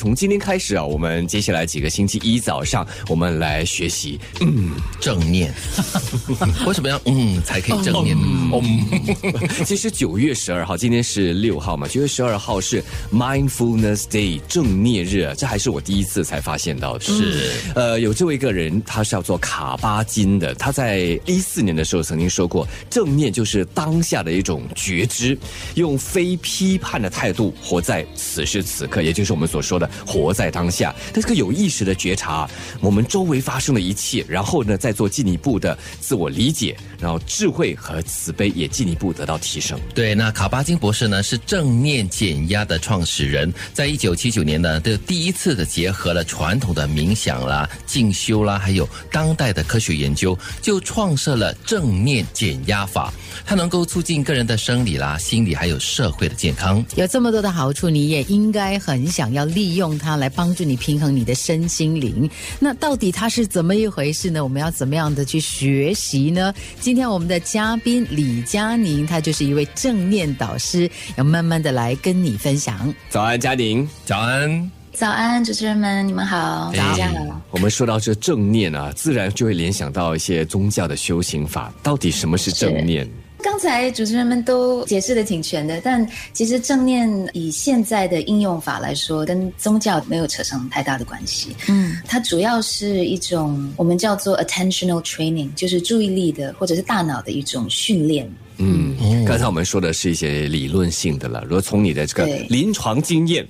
从今天开始啊，我们接下来几个星期一早上，我们来学习。嗯，正念。为什么要嗯才可以正念呢？嗯，其实九月十二号，今天是六号嘛，九月十二号是 Mindfulness Day 正念日啊，这还是我第一次才发现到的。是，呃，有这位一个人，他是叫做卡巴金的，他在一四年的时候曾经说过，正念就是当下的一种觉知，用非批判的态度活在此时此刻，也就是我们所说的。活在当下，但这个有意识的觉察我们周围发生的一切，然后呢，再做进一步的自我理解，然后智慧和慈悲也进一步得到提升。对，那卡巴金博士呢是正念减压的创始人，在一九七九年呢，的第一次的结合了传统的冥想啦、进修啦，还有当代的科学研究，就创设了正念减压法。它能够促进个人的生理啦、心理还有社会的健康。有这么多的好处，你也应该很想要利用。用它来帮助你平衡你的身心灵，那到底它是怎么一回事呢？我们要怎么样的去学习呢？今天我们的嘉宾李佳宁，他就是一位正念导师，要慢慢的来跟你分享。早安，佳宁，早安，早安，主持人们，你们好，大家好。我们说到这正念啊，自然就会联想到一些宗教的修行法。到底什么是正念？刚才主持人们都解释的挺全的，但其实正念以现在的应用法来说，跟宗教没有扯上太大的关系。嗯，它主要是一种我们叫做 attentional training，就是注意力的或者是大脑的一种训练。嗯，刚才我们说的是一些理论性的了。如果从你的这个临床经验，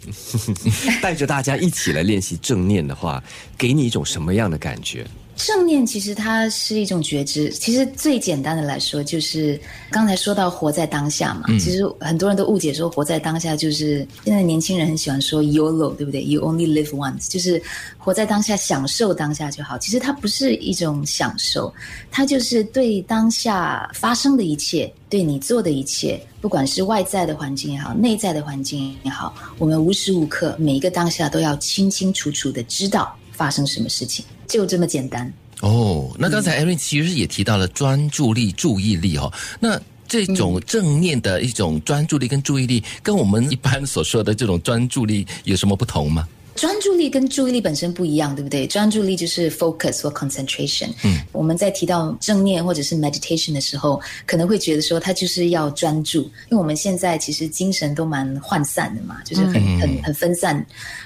带着大家一起来练习正念的话，给你一种什么样的感觉？正念其实它是一种觉知，其实最简单的来说，就是刚才说到活在当下嘛。其实很多人都误解说活在当下就是现在年轻人很喜欢说 YOLO，对不对？You only live once，就是活在当下，享受当下就好。其实它不是一种享受，它就是对当下发生的一切，对你做的一切，不管是外在的环境也好，内在的环境也好，我们无时无刻每一个当下都要清清楚楚的知道发生什么事情。就这么简单哦。那刚才艾瑞其实也提到了专注力、注意力哦。那这种正面的一种专注力跟注意力，跟我们一般所说的这种专注力有什么不同吗？专注力跟注意力本身不一样，对不对？专注力就是 focus 或 concentration。嗯，我们在提到正念或者是 meditation 的时候，可能会觉得说它就是要专注，因为我们现在其实精神都蛮涣散的嘛，就是很很很分散，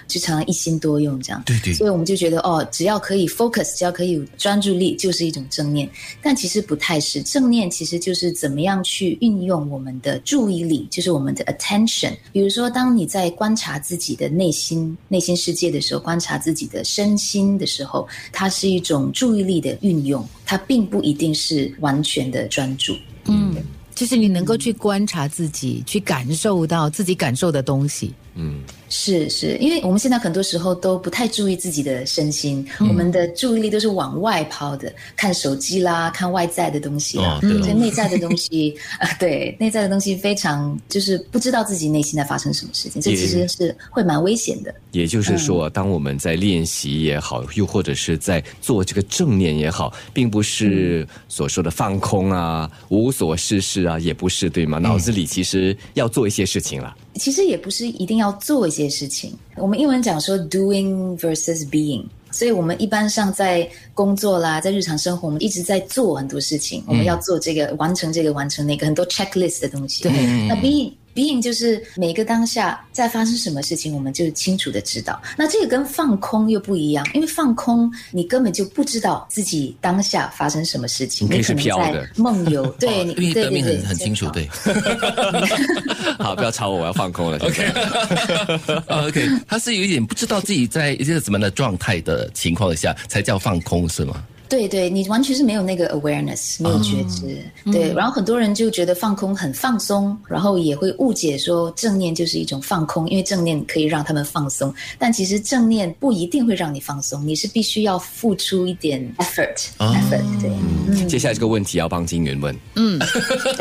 就常常一心多用这样。对对。所以我们就觉得哦，只要可以 focus，只要可以专注力，就是一种正念。但其实不太是，正念其实就是怎么样去运用我们的注意力，就是我们的 attention。比如说，当你在观察自己的内心，内心。世界的时候，观察自己的身心的时候，它是一种注意力的运用，它并不一定是完全的专注。嗯，就是你能够去观察自己，去感受到自己感受的东西。嗯。是是，因为我们现在很多时候都不太注意自己的身心，我们的注意力都是往外抛的，看手机啦，看外在的东西啦，所以内在的东西啊，对内在的东西非常就是不知道自己内心在发生什么事情，这其实是会蛮危险的。也就是说，当我们在练习也好，又或者是在做这个正念也好，并不是所说的放空啊、无所事事啊，也不是对吗？脑子里其实要做一些事情了。其实也不是一定要做一些事情。我们英文讲说 doing versus being，所以我们一般上在工作啦，在日常生活，我们一直在做很多事情。我们要做这个，完成这个，完成那个，很多 checklist 的东西。对，那 being。Being 就是每个当下在发生什么事情，我们就清楚的知道。那这个跟放空又不一样，因为放空你根本就不知道自己当下发生什么事情，你是飘的梦游。对，因为德明很很清楚，对。好，不要吵我，我要放空了。OK，OK，他是有一点不知道自己在一些什么样的状态的情况下才叫放空，是吗？对对，你完全是没有那个 awareness，没有觉知。对，然后很多人就觉得放空很放松，然后也会误解说正念就是一种放空，因为正念可以让他们放松。但其实正念不一定会让你放松，你是必须要付出一点 effort。effort。对。接下来这个问题要帮金源问。嗯。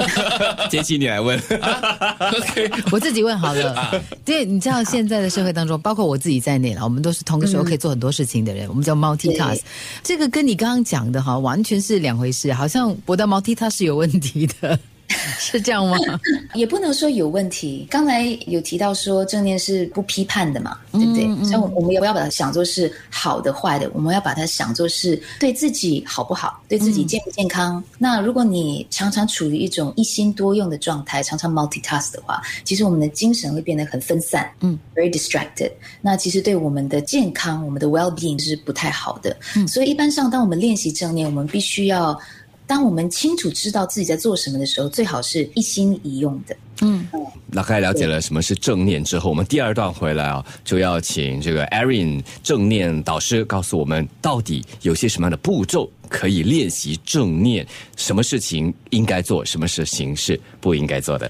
接起你来问。OK，我自己问好了。对，你知道现在的社会当中，包括我自己在内了，我们都是同个时候可以做很多事情的人，我们叫 multitask。这个跟你刚刚。讲的哈，完全是两回事，好像我的毛剃它是有问题的。是这样吗？也不能说有问题。刚才有提到说正念是不批判的嘛，对不对？所以我们也不要把它想作是好的坏的，我们要把它想作是对自己好不好，对自己健不健康。那如果你常常处于一种一心多用的状态，常常 multitask 的话，其实我们的精神会变得很分散，嗯，very distracted。那其实对我们的健康、我们的 well being 是不太好的。所以一般上，当我们练习正念，我们必须要。当我们清楚知道自己在做什么的时候，最好是一心一用的。嗯，那大概了解了什么是正念之后，我们第二段回来啊，就要请这个 Erin 正念导师告诉我们，到底有些什么样的步骤可以练习正念，什么事情应该做，什么事情是不应该做的。